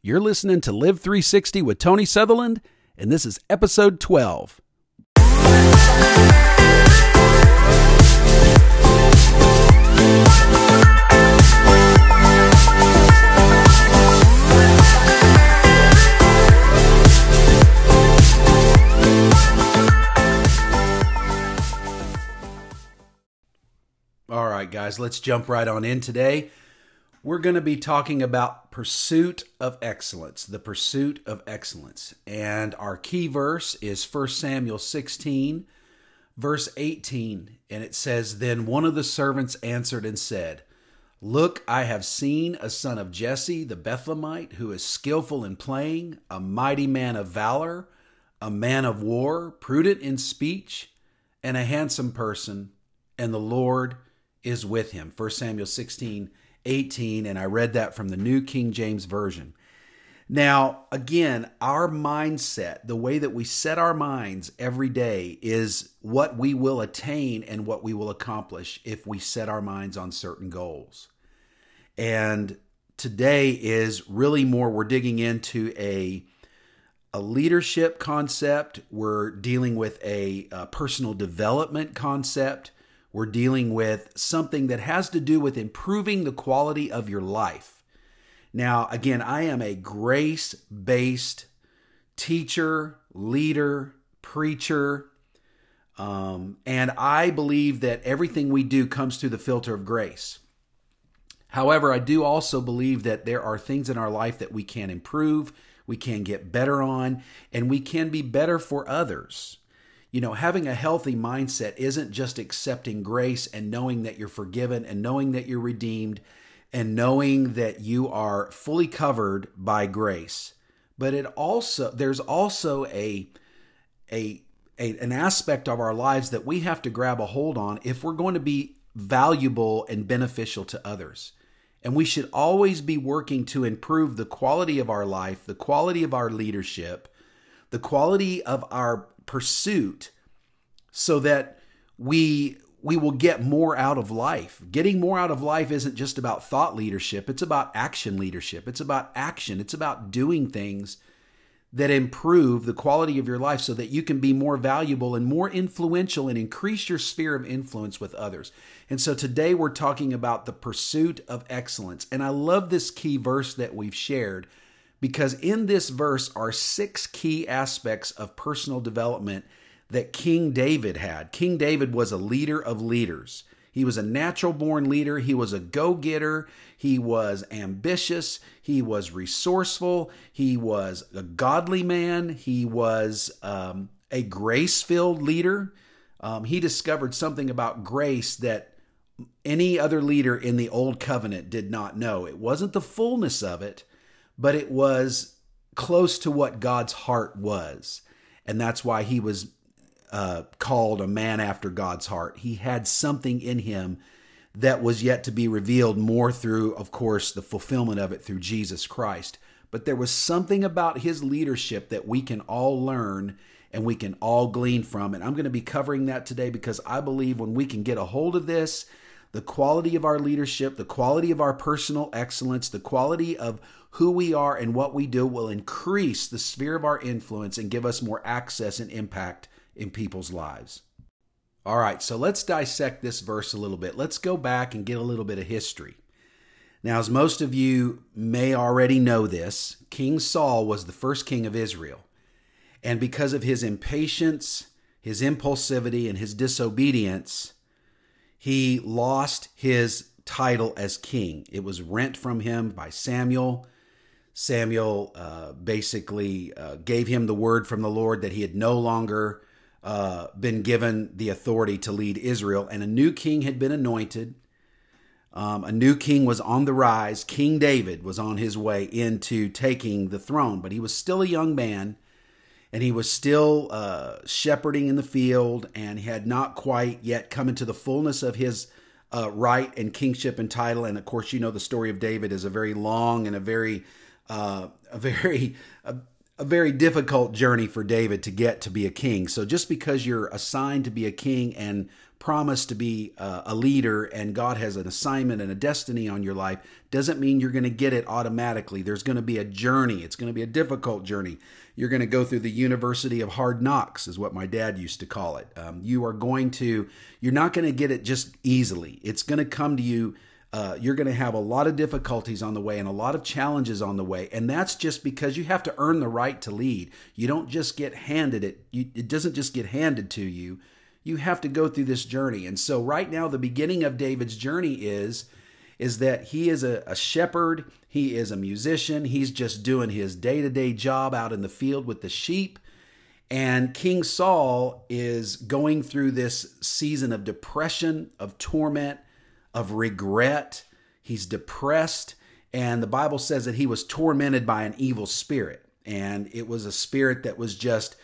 You're listening to Live 360 with Tony Sutherland, and this is episode 12. All right, guys, let's jump right on in today. We're going to be talking about pursuit of excellence, the pursuit of excellence. And our key verse is 1 Samuel 16, verse 18. And it says, Then one of the servants answered and said, Look, I have seen a son of Jesse the Bethlehemite who is skillful in playing, a mighty man of valor, a man of war, prudent in speech, and a handsome person, and the Lord is with him. 1 Samuel 16, 18, and I read that from the New King James Version. Now, again, our mindset, the way that we set our minds every day, is what we will attain and what we will accomplish if we set our minds on certain goals. And today is really more, we're digging into a, a leadership concept, we're dealing with a, a personal development concept we're dealing with something that has to do with improving the quality of your life. Now, again, I am a grace based teacher, leader, preacher, um, and I believe that everything we do comes through the filter of grace. However, I do also believe that there are things in our life that we can improve, we can get better on, and we can be better for others. You know, having a healthy mindset isn't just accepting grace and knowing that you're forgiven and knowing that you're redeemed and knowing that you are fully covered by grace. But it also there's also a a, a an aspect of our lives that we have to grab a hold on if we're going to be valuable and beneficial to others. And we should always be working to improve the quality of our life, the quality of our leadership, the quality of our pursuit so that we we will get more out of life. Getting more out of life isn't just about thought leadership, it's about action leadership. It's about action. It's about doing things that improve the quality of your life so that you can be more valuable and more influential and increase your sphere of influence with others. And so today we're talking about the pursuit of excellence. And I love this key verse that we've shared because in this verse are six key aspects of personal development that King David had. King David was a leader of leaders. He was a natural born leader. He was a go getter. He was ambitious. He was resourceful. He was a godly man. He was um, a grace filled leader. Um, he discovered something about grace that any other leader in the old covenant did not know. It wasn't the fullness of it, but it was close to what God's heart was. And that's why he was uh, called a man after God's heart. He had something in him that was yet to be revealed more through, of course, the fulfillment of it through Jesus Christ. But there was something about his leadership that we can all learn and we can all glean from. And I'm going to be covering that today because I believe when we can get a hold of this, the quality of our leadership, the quality of our personal excellence, the quality of who we are and what we do will increase the sphere of our influence and give us more access and impact in people's lives. All right, so let's dissect this verse a little bit. Let's go back and get a little bit of history. Now, as most of you may already know this, King Saul was the first king of Israel. And because of his impatience, his impulsivity, and his disobedience, he lost his title as king. It was rent from him by Samuel. Samuel uh, basically uh, gave him the word from the Lord that he had no longer uh, been given the authority to lead Israel, and a new king had been anointed. Um, a new king was on the rise. King David was on his way into taking the throne, but he was still a young man and he was still uh, shepherding in the field and had not quite yet come into the fullness of his uh, right and kingship and title. And of course, you know the story of David is a very long and a very, uh, a very, a very difficult journey for David to get to be a king. So just because you're assigned to be a king and promised to be uh, a leader and God has an assignment and a destiny on your life doesn't mean you're going to get it automatically. There's going to be a journey. It's going to be a difficult journey. You're going to go through the University of Hard Knocks, is what my dad used to call it. Um, you are going to, you're not going to get it just easily. It's going to come to you uh, you're going to have a lot of difficulties on the way and a lot of challenges on the way. And that's just because you have to earn the right to lead. You don't just get handed it, you, it doesn't just get handed to you. You have to go through this journey. And so, right now, the beginning of David's journey is. Is that he is a, a shepherd, he is a musician, he's just doing his day to day job out in the field with the sheep. And King Saul is going through this season of depression, of torment, of regret. He's depressed. And the Bible says that he was tormented by an evil spirit. And it was a spirit that was just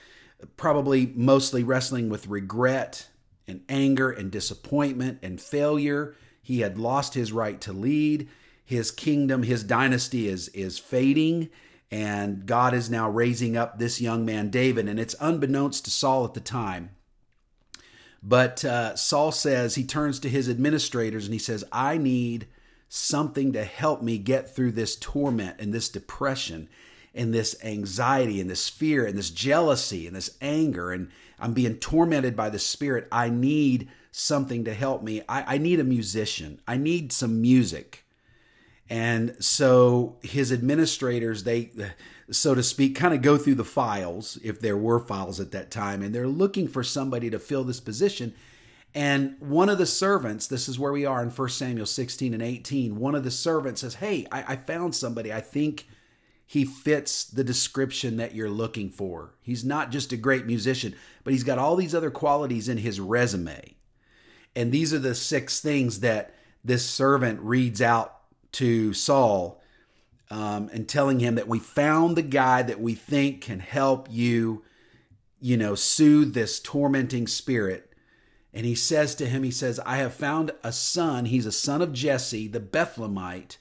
probably mostly wrestling with regret and anger and disappointment and failure. He had lost his right to lead. His kingdom, his dynasty is, is fading. And God is now raising up this young man, David. And it's unbeknownst to Saul at the time but uh, Saul says, he turns to his administrators and he says, I need something to help me get through this torment and this depression and this anxiety and this fear and this jealousy and this anger. And I'm being tormented by the Spirit. I need something to help me. I, I need a musician, I need some music. And so his administrators, they, so to speak, kind of go through the files, if there were files at that time, and they're looking for somebody to fill this position. And one of the servants, this is where we are in 1 Samuel 16 and 18, one of the servants says, Hey, I, I found somebody. I think he fits the description that you're looking for. He's not just a great musician, but he's got all these other qualities in his resume. And these are the six things that this servant reads out to Saul um, and telling him that we found the guy that we think can help you, you know, soothe this tormenting spirit. And he says to him, he says, I have found a son. He's a son of Jesse, the Bethlehemite.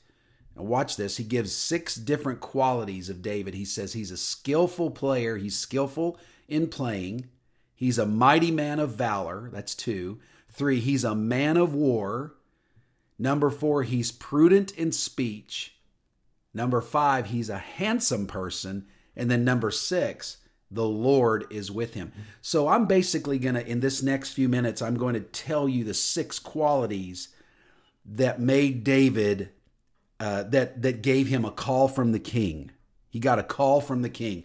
Now, watch this. He gives six different qualities of David. He says he's a skillful player, he's skillful in playing, he's a mighty man of valor. That's two. Three, he's a man of war. Number four, he's prudent in speech. Number five, he's a handsome person. And then number six, the Lord is with him. So I'm basically going to, in this next few minutes, I'm going to tell you the six qualities that made David, uh, that, that gave him a call from the king. He got a call from the king.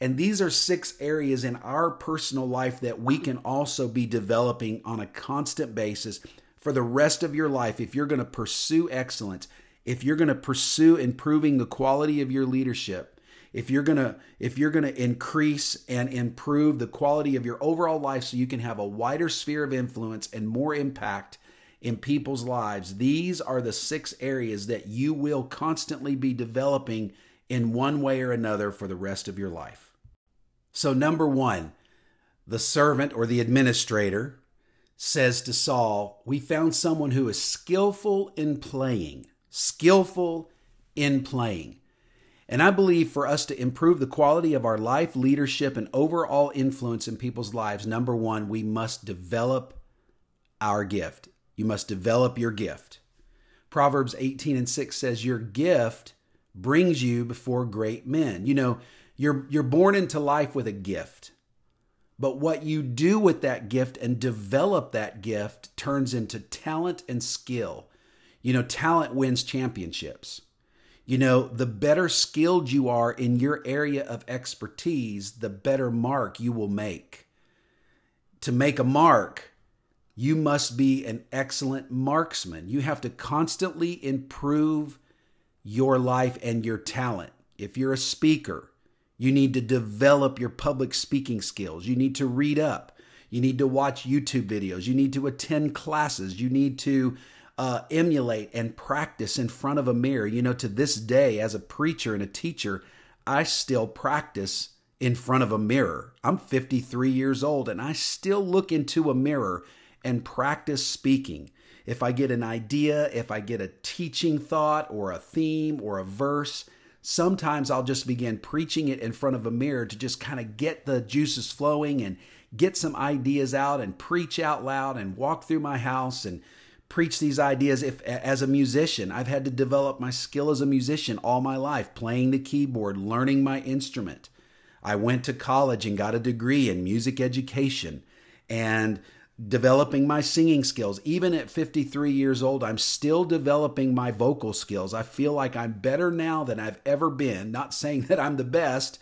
And these are six areas in our personal life that we can also be developing on a constant basis for the rest of your life if you're going to pursue excellence if you're going to pursue improving the quality of your leadership, if you're going to if you're going to increase and improve the quality of your overall life so you can have a wider sphere of influence and more impact in people's lives, these are the six areas that you will constantly be developing in one way or another for the rest of your life. So number 1, the servant or the administrator says to Saul, "We found someone who is skillful in playing." Skillful in playing. And I believe for us to improve the quality of our life, leadership, and overall influence in people's lives, number one, we must develop our gift. You must develop your gift. Proverbs 18 and 6 says, Your gift brings you before great men. You know, you're, you're born into life with a gift. But what you do with that gift and develop that gift turns into talent and skill. You know, talent wins championships. You know, the better skilled you are in your area of expertise, the better mark you will make. To make a mark, you must be an excellent marksman. You have to constantly improve your life and your talent. If you're a speaker, you need to develop your public speaking skills. You need to read up. You need to watch YouTube videos. You need to attend classes. You need to uh, emulate and practice in front of a mirror. You know, to this day, as a preacher and a teacher, I still practice in front of a mirror. I'm 53 years old and I still look into a mirror and practice speaking. If I get an idea, if I get a teaching thought or a theme or a verse, sometimes I'll just begin preaching it in front of a mirror to just kind of get the juices flowing and get some ideas out and preach out loud and walk through my house and preach these ideas if as a musician. I've had to develop my skill as a musician all my life playing the keyboard learning my instrument. I went to college and got a degree in music education and developing my singing skills. Even at 53 years old i'm still developing my vocal skills. I feel like i'm better now than i've ever been. Not saying that i'm the best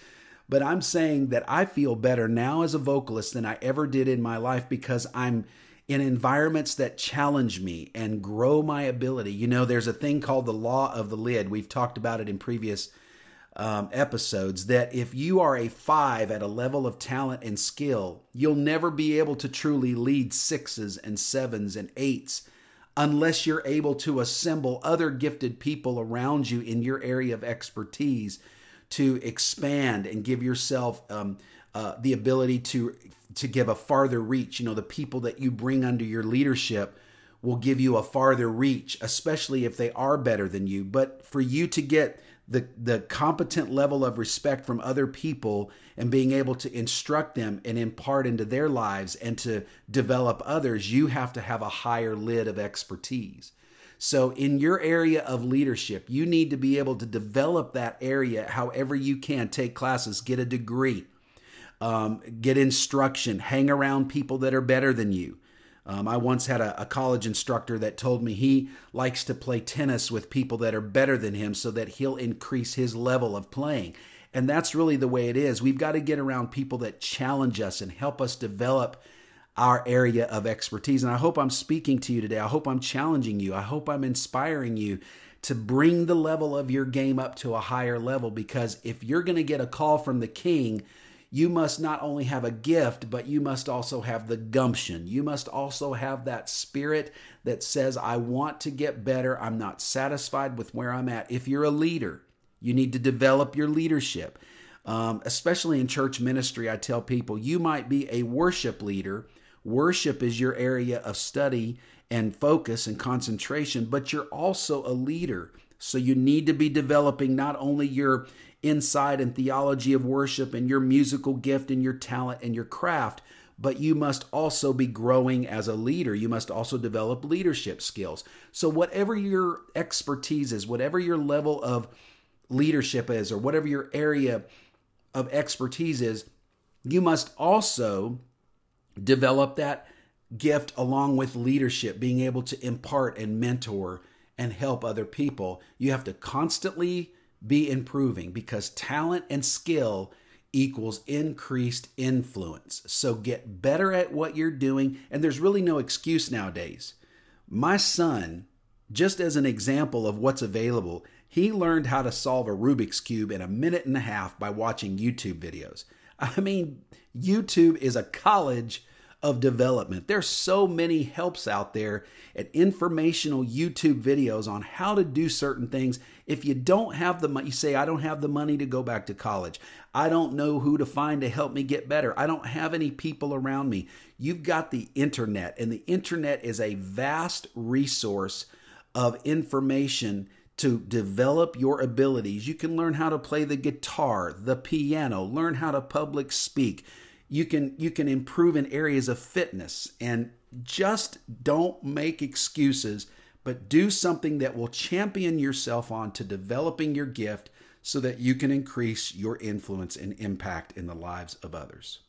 but i'm saying that i feel better now as a vocalist than i ever did in my life because i'm in environments that challenge me and grow my ability. You know, there's a thing called the law of the lid. We've talked about it in previous um, episodes that if you are a five at a level of talent and skill, you'll never be able to truly lead sixes and sevens and eights unless you're able to assemble other gifted people around you in your area of expertise to expand and give yourself um, uh, the ability to to give a farther reach. You know, the people that you bring under your leadership will give you a farther reach, especially if they are better than you. But for you to get the the competent level of respect from other people and being able to instruct them and impart into their lives and to develop others, you have to have a higher lid of expertise. So, in your area of leadership, you need to be able to develop that area however you can. Take classes, get a degree, um, get instruction, hang around people that are better than you. Um, I once had a, a, college instructor that told me he likes to play tennis with people that are better than him so that he'll increase his level of playing. And that's really the way it is. We've got to get around people that challenge us and help us develop our area of expertise. And I hope I'm speaking to you today. I hope I'm challenging you. I hope I'm inspiring you to bring the level of your game up to a higher level because if you're going to get a call from the king, you must not only have a gift, but you must also have the gumption. You must also have that spirit that says, I want to get better. I'm not satisfied with where I'm at. If you're a leader, you need to develop your leadership. Um, especially in church ministry, I tell people you might be a worship leader. Worship is your area of study and focus and concentration, but you're also a leader. So you need to be developing not only your insight and theology of worship and your musical gift and your talent and your craft, but you must also be growing as a leader. You must also develop leadership skills. So, whatever your expertise is, whatever your level of leadership is, or whatever your area of expertise is, you must also develop that gift along with leadership, being able to impart and mentor and help other people. You have to constantly be improving because talent and skill equals increased influence. So get better at what you're doing, and there's really no excuse nowadays. My son, just as an example of what's available, he learned how to solve a Rubik's Cube in a minute and a half by watching YouTube videos. I mean, YouTube is a college of development. There's so many helps out there and informational YouTube videos on how to do certain things. If you don't have the money, you say, I don't have the money to go back to college. I don't know who to find to help me get better. I don't have any people around me. You've got the internet, and the internet is a vast resource of information to develop your abilities. You can learn how to play the guitar, the piano, learn how to public speak you can you can improve in areas of fitness and just don't make excuses but do something that will champion yourself on to developing your gift so that you can increase your influence and impact in the lives of others.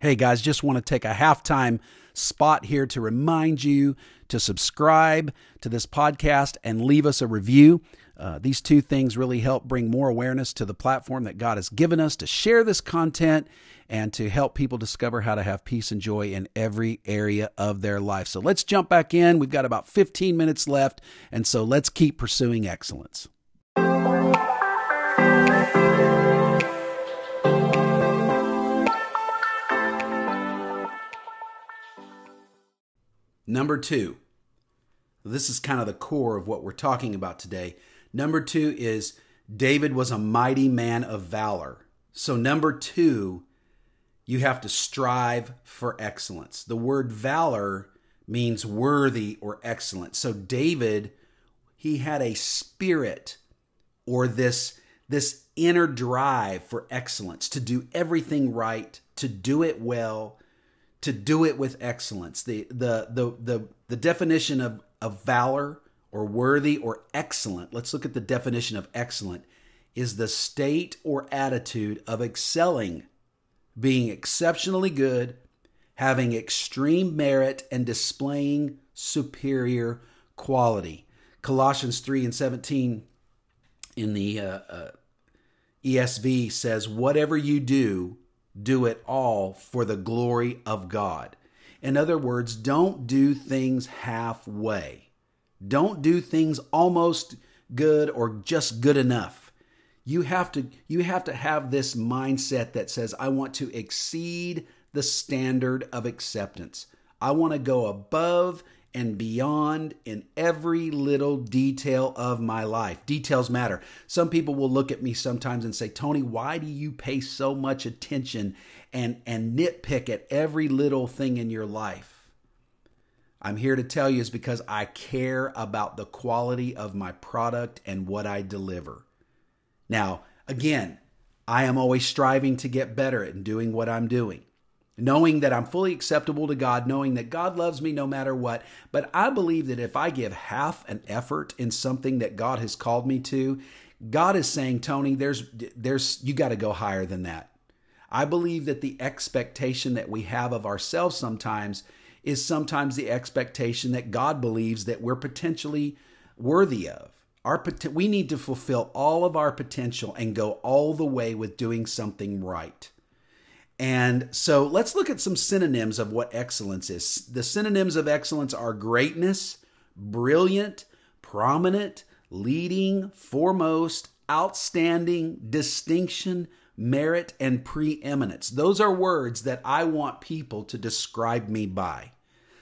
Hey guys, just want to take a halftime spot here to remind you to subscribe to this podcast and leave us a review. Uh, these two things really help bring more awareness to the platform that God has given us to share this content and to help people discover how to have peace and joy in every area of their life. So let's jump back in. We've got about 15 minutes left, and so let's keep pursuing excellence. Number two, this is kind of the core of what we're talking about today. Number two is David was a mighty man of valor. So, number two you have to strive for excellence. The word valor means worthy or excellent. So David, he had a spirit or this this inner drive for excellence, to do everything right, to do it well, to do it with excellence. The the the the, the definition of, of valor or worthy or excellent, let's look at the definition of excellent, is the state or attitude of excelling, being exceptionally good, having extreme merit, and displaying superior quality. Colossians 3 and 17 in the uh, uh, ESV says, Whatever you do, do it all for the glory of God. In other words, don't do things halfway. Don't do things almost good or just good enough. You have to you have to have this mindset that says I want to exceed the standard of acceptance. I want to go above and beyond in every little detail of my life. Details matter. Some people will look at me sometimes and say, Tony, why do you pay so much attention and, and nitpick at every little thing in your life? I'm here to tell you is because I care about the quality of my product and what I deliver. Now, again, I am always striving to get better at doing what I'm doing knowing that I'm fully acceptable to God, knowing that God loves me no matter what. But I believe that if I give half an effort in something that God has called me to, God is saying, Tony, there's there's you got to go higher than that. I believe that the expectation that we have of ourselves sometimes is sometimes the expectation that God believes that we're potentially worthy of. Our we need to fulfill all of our potential and go all the way with doing something right. And so let's look at some synonyms of what excellence is. The synonyms of excellence are greatness, brilliant, prominent, leading, foremost, outstanding, distinction, merit, and preeminence. Those are words that I want people to describe me by.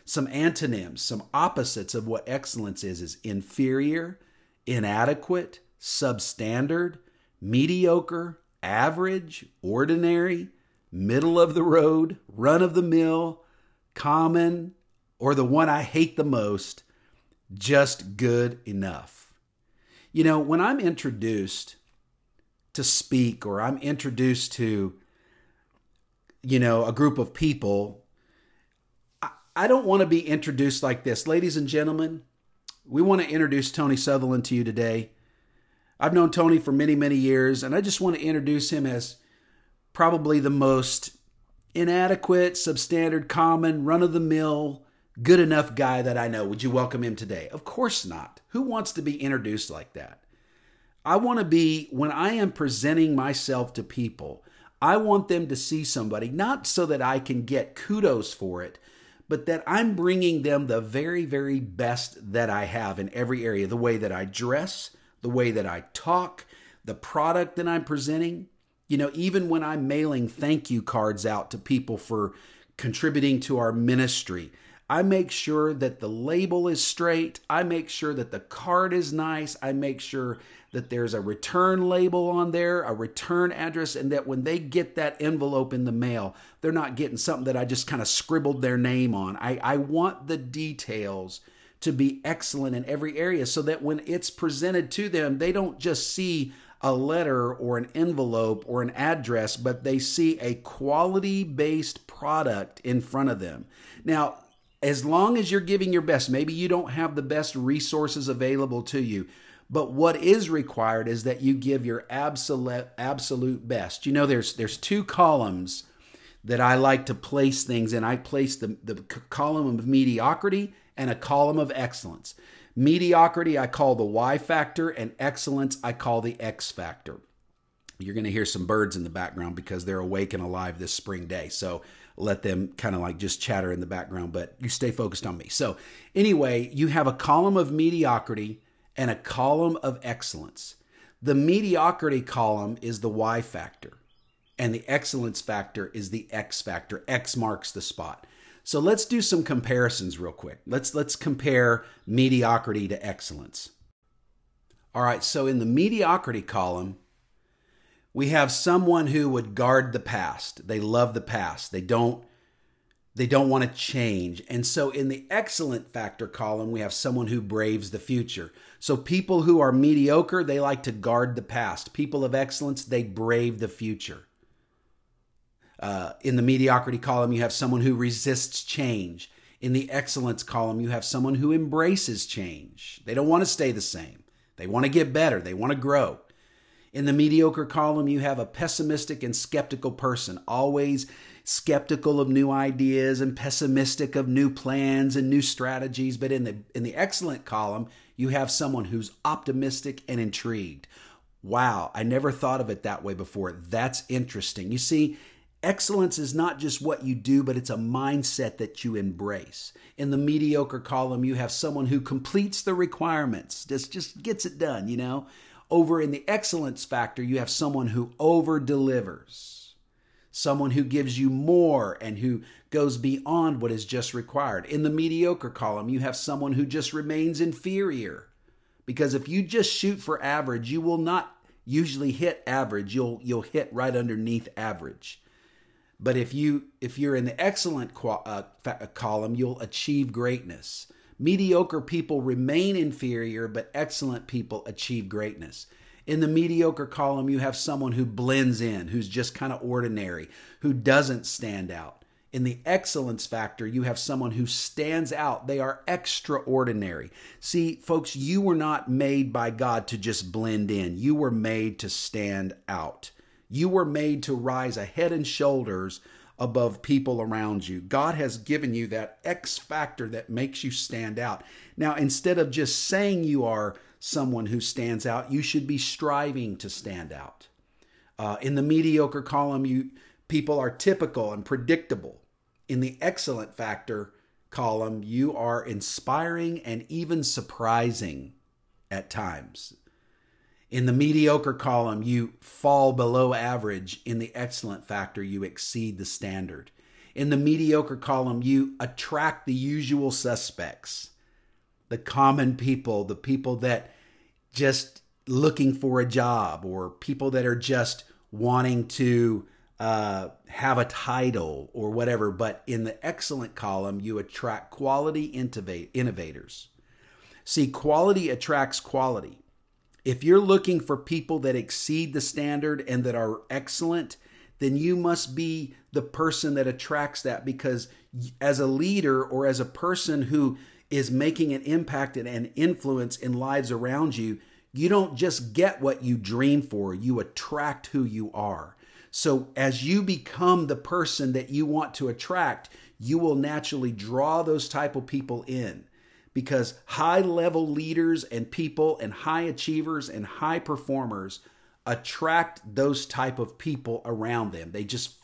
Some antonyms, some opposites of what excellence is is inferior, inadequate, substandard, mediocre, average, ordinary, middle of the road, run of the mill, common, or the one I hate the most, just good enough. You know, when I'm introduced to speak or I'm introduced to, you know, a group of people, I, I don't want to be introduced like this. Ladies and gentlemen, we want to introduce Tony Sutherland to you today. I've known Tony for many, many years, and I just want to introduce him as probably the most inadequate, substandard, common, run of the mill, good enough guy that I know. Would you welcome him today? Of course not. Who wants to be introduced like that? I want to be, when I am presenting myself to people, I want them to see somebody, not so that I can get kudos for it, but that I'm bringing them the very, very best that I have in every area the way that I dress, the way that I talk, the product that I'm presenting. You know, even when I'm mailing thank you cards out to people for contributing to our ministry, I make sure that the label is straight. I make sure that the card is nice. I make sure that there's a return label on there, a return address, and that when they get that envelope in the mail, they're not getting something that I just kind of scribbled their name on. I, I want the details to be excellent in every area so that when it's presented to them, they don't just see a letter or an envelope or an address, but they see a quality based product in front of them. Now, as long as you're giving your best, maybe you don't have the best resources available to you, but what is required is that you give your absolute absolute best. You know, there's there's two columns that I like to place things in. I place the, the column of mediocrity and a column of excellence. Mediocrity, I call the Y factor, and excellence, I call the X factor. You're going to hear some birds in the background because they're awake and alive this spring day. So let them kind of like just chatter in the background, but you stay focused on me. So, anyway, you have a column of mediocrity and a column of excellence. The mediocrity column is the Y factor, and the excellence factor is the X factor. X marks the spot. So let's do some comparisons real quick. Let's let's compare mediocrity to excellence. All right, so in the mediocrity column, we have someone who would guard the past. They love the past. They don't They don't want to change. And so in the excellent factor column, we have someone who braves the future. So people who are mediocre, they like to guard the past. People of excellence, they brave the future. Uh, in the mediocrity column, you have someone who resists change. In the excellence column, you have someone who embraces change. They don't want to stay the same. They want to get better. They want to grow. In the mediocre column, you have a pessimistic and skeptical person, always skeptical of new ideas and pessimistic of new plans and new strategies. But in the in the excellent column, you have someone who's optimistic and intrigued. Wow, I never thought of it that way before. That's interesting. You see, excellence is not just what you do, but it's a mindset that you embrace. In the mediocre column, you have someone who completes the requirements, just just gets it done, you know. Over in the excellence factor, you have someone who over delivers someone who gives you more and who goes beyond what is just required. In the mediocre column, you have someone who just remains inferior. Because if you just shoot for average, you will not usually hit average. You'll you'll hit right underneath average. But if you if you're in the excellent uh, column, you'll achieve greatness. Mediocre people remain inferior, but excellent people achieve greatness. In the mediocre column, you have someone who blends in, who's just kind of ordinary, who doesn't stand out. In the excellence factor, you have someone who stands out. They are extraordinary. See, folks, you were not made by God to just blend in, you were made to stand out. You were made to rise a head and shoulders above people around you. God has given you that X factor that makes you stand out. Now, instead of just saying you are someone who stands out. You should be striving to stand out. Uh, in the mediocre column, you people are typical and predictable. In the excellent factor column, you are inspiring and even surprising at times. In the mediocre column, you fall below average. In the excellent factor, you exceed the standard. In the mediocre column, you attract the usual suspects, the common people, the people that just looking for a job or people that are just wanting to uh, have a title or whatever. But in the excellent column, you attract quality innovators. See, quality attracts quality. If you're looking for people that exceed the standard and that are excellent, then you must be the person that attracts that because as a leader or as a person who is making an impact and an influence in lives around you, you don't just get what you dream for, you attract who you are. So as you become the person that you want to attract, you will naturally draw those type of people in because high level leaders and people and high achievers and high performers attract those type of people around them. They just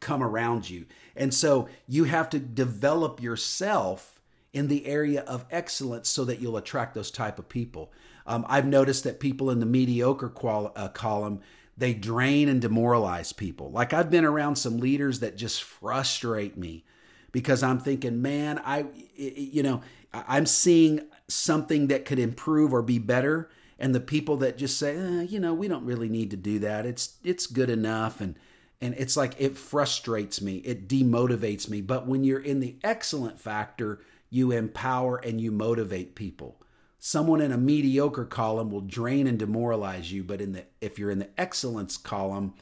come around you. And so you have to develop yourself in the area of excellence so that you'll attract those type of people. Um, I've noticed that people in the mediocre qual- uh, column they drain and demoralize people. Like I've been around some leaders that just frustrate me because I'm thinking, man, I you know I'm seeing something that could improve or be better, and the people that just say, eh, you know, we don't really need to do that. It's it's good enough and and it's like it frustrates me it demotivates me but when you're in the excellent factor you empower and you motivate people. Someone in a mediocre column will drain and demoralize you, but in the if you're in the excellence column,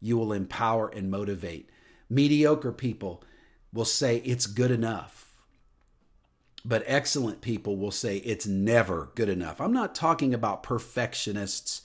you will empower and motivate. Mediocre people will say it's good enough. But excellent people will say it's never good enough. I'm not talking about perfectionists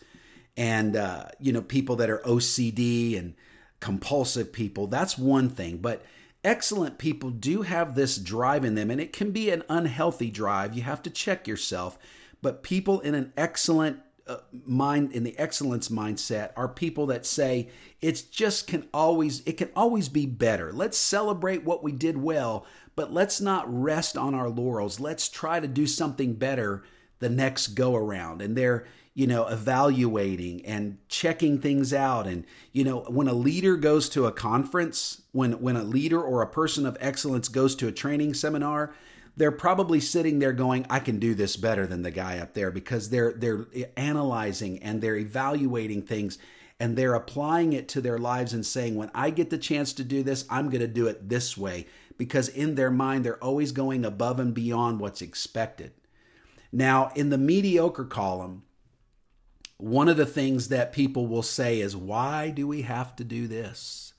and uh, you know people that are OCD and compulsive people. That's one thing, but excellent people do have this drive in them, and it can be an unhealthy drive. You have to check yourself. But people in an excellent uh, mind in the excellence mindset are people that say it's just can always it can always be better. Let's celebrate what we did well, but let's not rest on our laurels. Let's try to do something better the next go around. And they're you know, evaluating and checking things out. And, you know, when a leader goes to a conference, when, when a leader or a person of excellence goes to a training seminar, they're probably sitting there going, I can do this better than the guy up there because they're, they're analyzing and they're evaluating things and they're applying it to their lives and saying, when I get the chance to do this, I'm going to do it this way because in their mind they're always going above and beyond what's expected. Now, in the mediocre column, one of the things that people will say is, Why do we have to do this?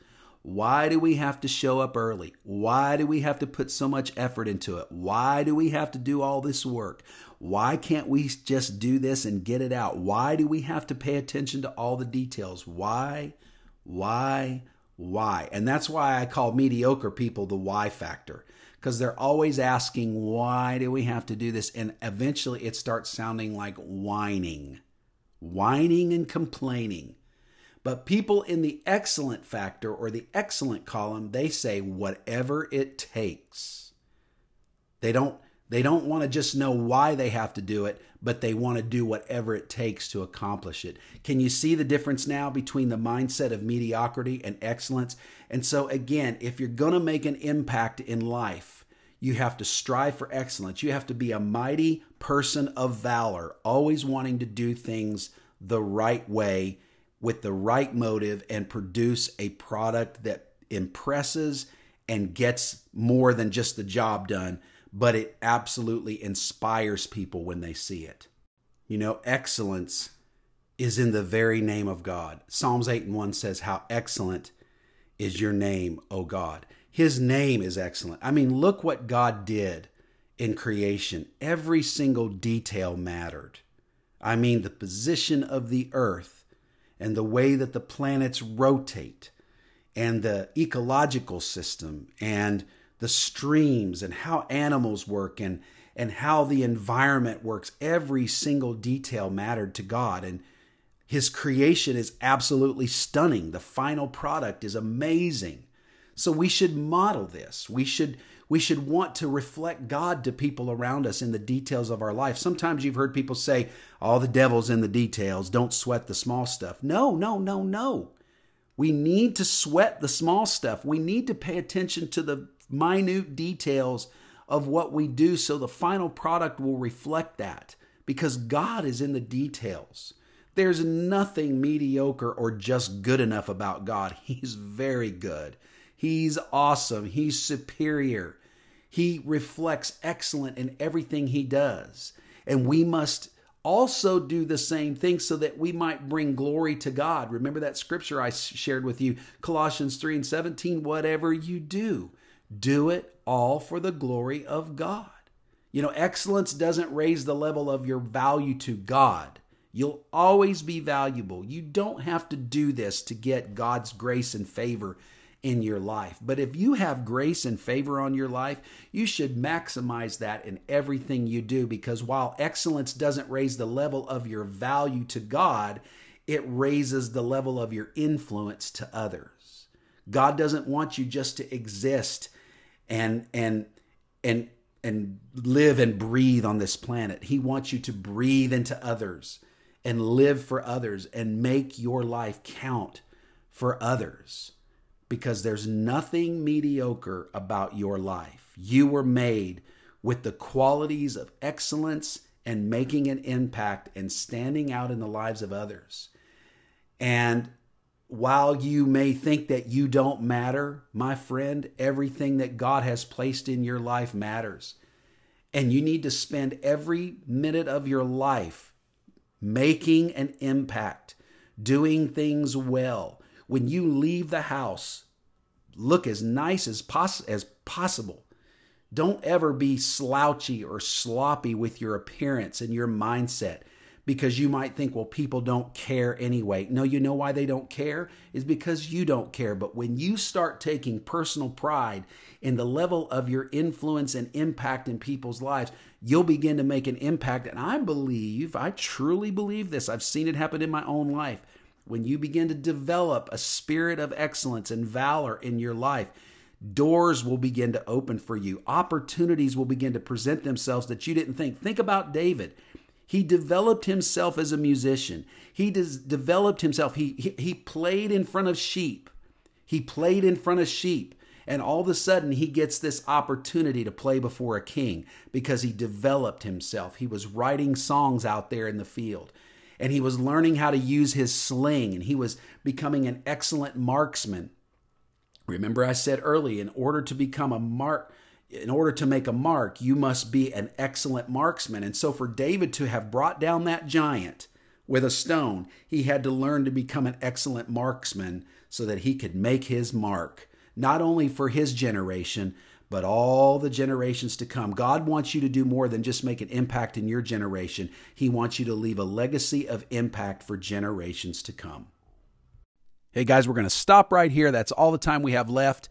Why do we have to show up early? Why do we have to put so much effort into it? Why do we have to do all this work? Why can't we just do this and get it out? Why do we have to pay attention to all the details? Why, why, why? And that's why I call mediocre people the why factor because they're always asking, why do we have to do this? And eventually it starts sounding like whining, whining and complaining. But people in the excellent factor or the excellent column, they say whatever it takes. They don't they don't want to just know why they have to do it, but they want to do whatever it takes to accomplish it. Can you see the difference now between the mindset of mediocrity and excellence? And so again, if you're going to make an impact in life, you have to strive for excellence. You have to be a mighty person of valor, always wanting to do things the right way with the right motive and produce a product that impresses and gets more than just the job done, but it absolutely inspires people when they see it. You know, excellence is in the very name of God. Psalms 8 and 1 says, How excellent is your name, O God. His name is excellent. I mean, look what God did in creation. Every single detail mattered. I mean, the position of the earth and the way that the planets rotate and the ecological system and the streams and how animals work and and how the environment works every single detail mattered to God and his creation is absolutely stunning the final product is amazing so we should model this we should we should want to reflect God to people around us in the details of our life. Sometimes you've heard people say, all the devil's in the details, don't sweat the small stuff. No, no, no, no. We need to sweat the small stuff. We need to pay attention to the minute details of what we do so the final product will reflect that because God is in the details. There's nothing mediocre or just good enough about God. He's very good. He's awesome. He's superior. He reflects excellent in everything he does. And we must also do the same thing so that we might bring glory to God. Remember that scripture I shared with you, Colossians 3 and 17 whatever you do, do it all for the glory of God. You know, excellence doesn't raise the level of your value to God. You'll always be valuable. You don't have to do this to get God's grace and favor in your life. But if you have grace and favor on your life, you should maximize that in everything you do because while excellence doesn't raise the level of your value to God, it raises the level of your influence to others. God doesn't want you just to exist and and and and live and breathe on this planet. He wants you to breathe into others and live for others and make your life count for others because there's nothing mediocre about your life. You were made with the qualities of excellence and making an impact and standing out in the lives of others. And while you may think that you don't matter, my friend, everything that God has placed in your life matters. And you need to spend every minute of your life making an impact, doing things well, when you leave the house, look as nice as, poss- as possible. Don't ever be slouchy or sloppy with your appearance and your mindset because you might think, well, people don't care anyway. No, you know why they don't care? Is because you don't care. But when you start taking personal pride in the level of your influence and impact in people's lives, you'll begin to make an impact. And I believe, I truly believe this, I've seen it happen in my own life when you begin to develop a spirit of excellence and valor in your life, doors will begin to open for you. Opportunities will begin to present themselves that you didn't think. Think about David. He developed himself as a musician. He des- developed himself. He, he, he played in front of sheep. He played in front of sheep. And all of a sudden, he gets this opportunity to play before a king because he developed himself. He was writing songs out there in the field and he was learning how to use his sling and he was becoming an excellent marksman. Remember, I said early, in order to become a mark, in order to make a mark, you must be an excellent marksman. And so, for David to have brought down that giant with a stone, he had to learn to become an excellent marksman so that he could make his mark, not only for his generation, but all the generations to come. God wants you to do more than just make an impact in your generation, He wants you to leave a legacy of impact for generations to come. Hey guys, we're going to stop right here. That's all the time we have left.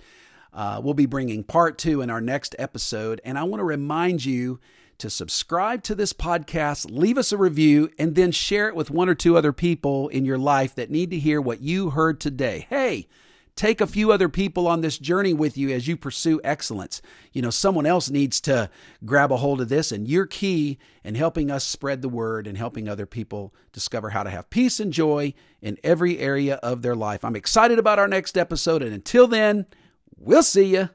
Uh, we'll be bringing part two in our next episode. And I want to remind you to subscribe to this podcast, leave us a review, and then share it with one or two other people in your life that need to hear what you heard today. Hey, take a few other people on this journey with you as you pursue excellence. You know, someone else needs to grab a hold of this, and you're key in helping us spread the word and helping other people discover how to have peace and joy in every area of their life. I'm excited about our next episode, and until then, we'll see you.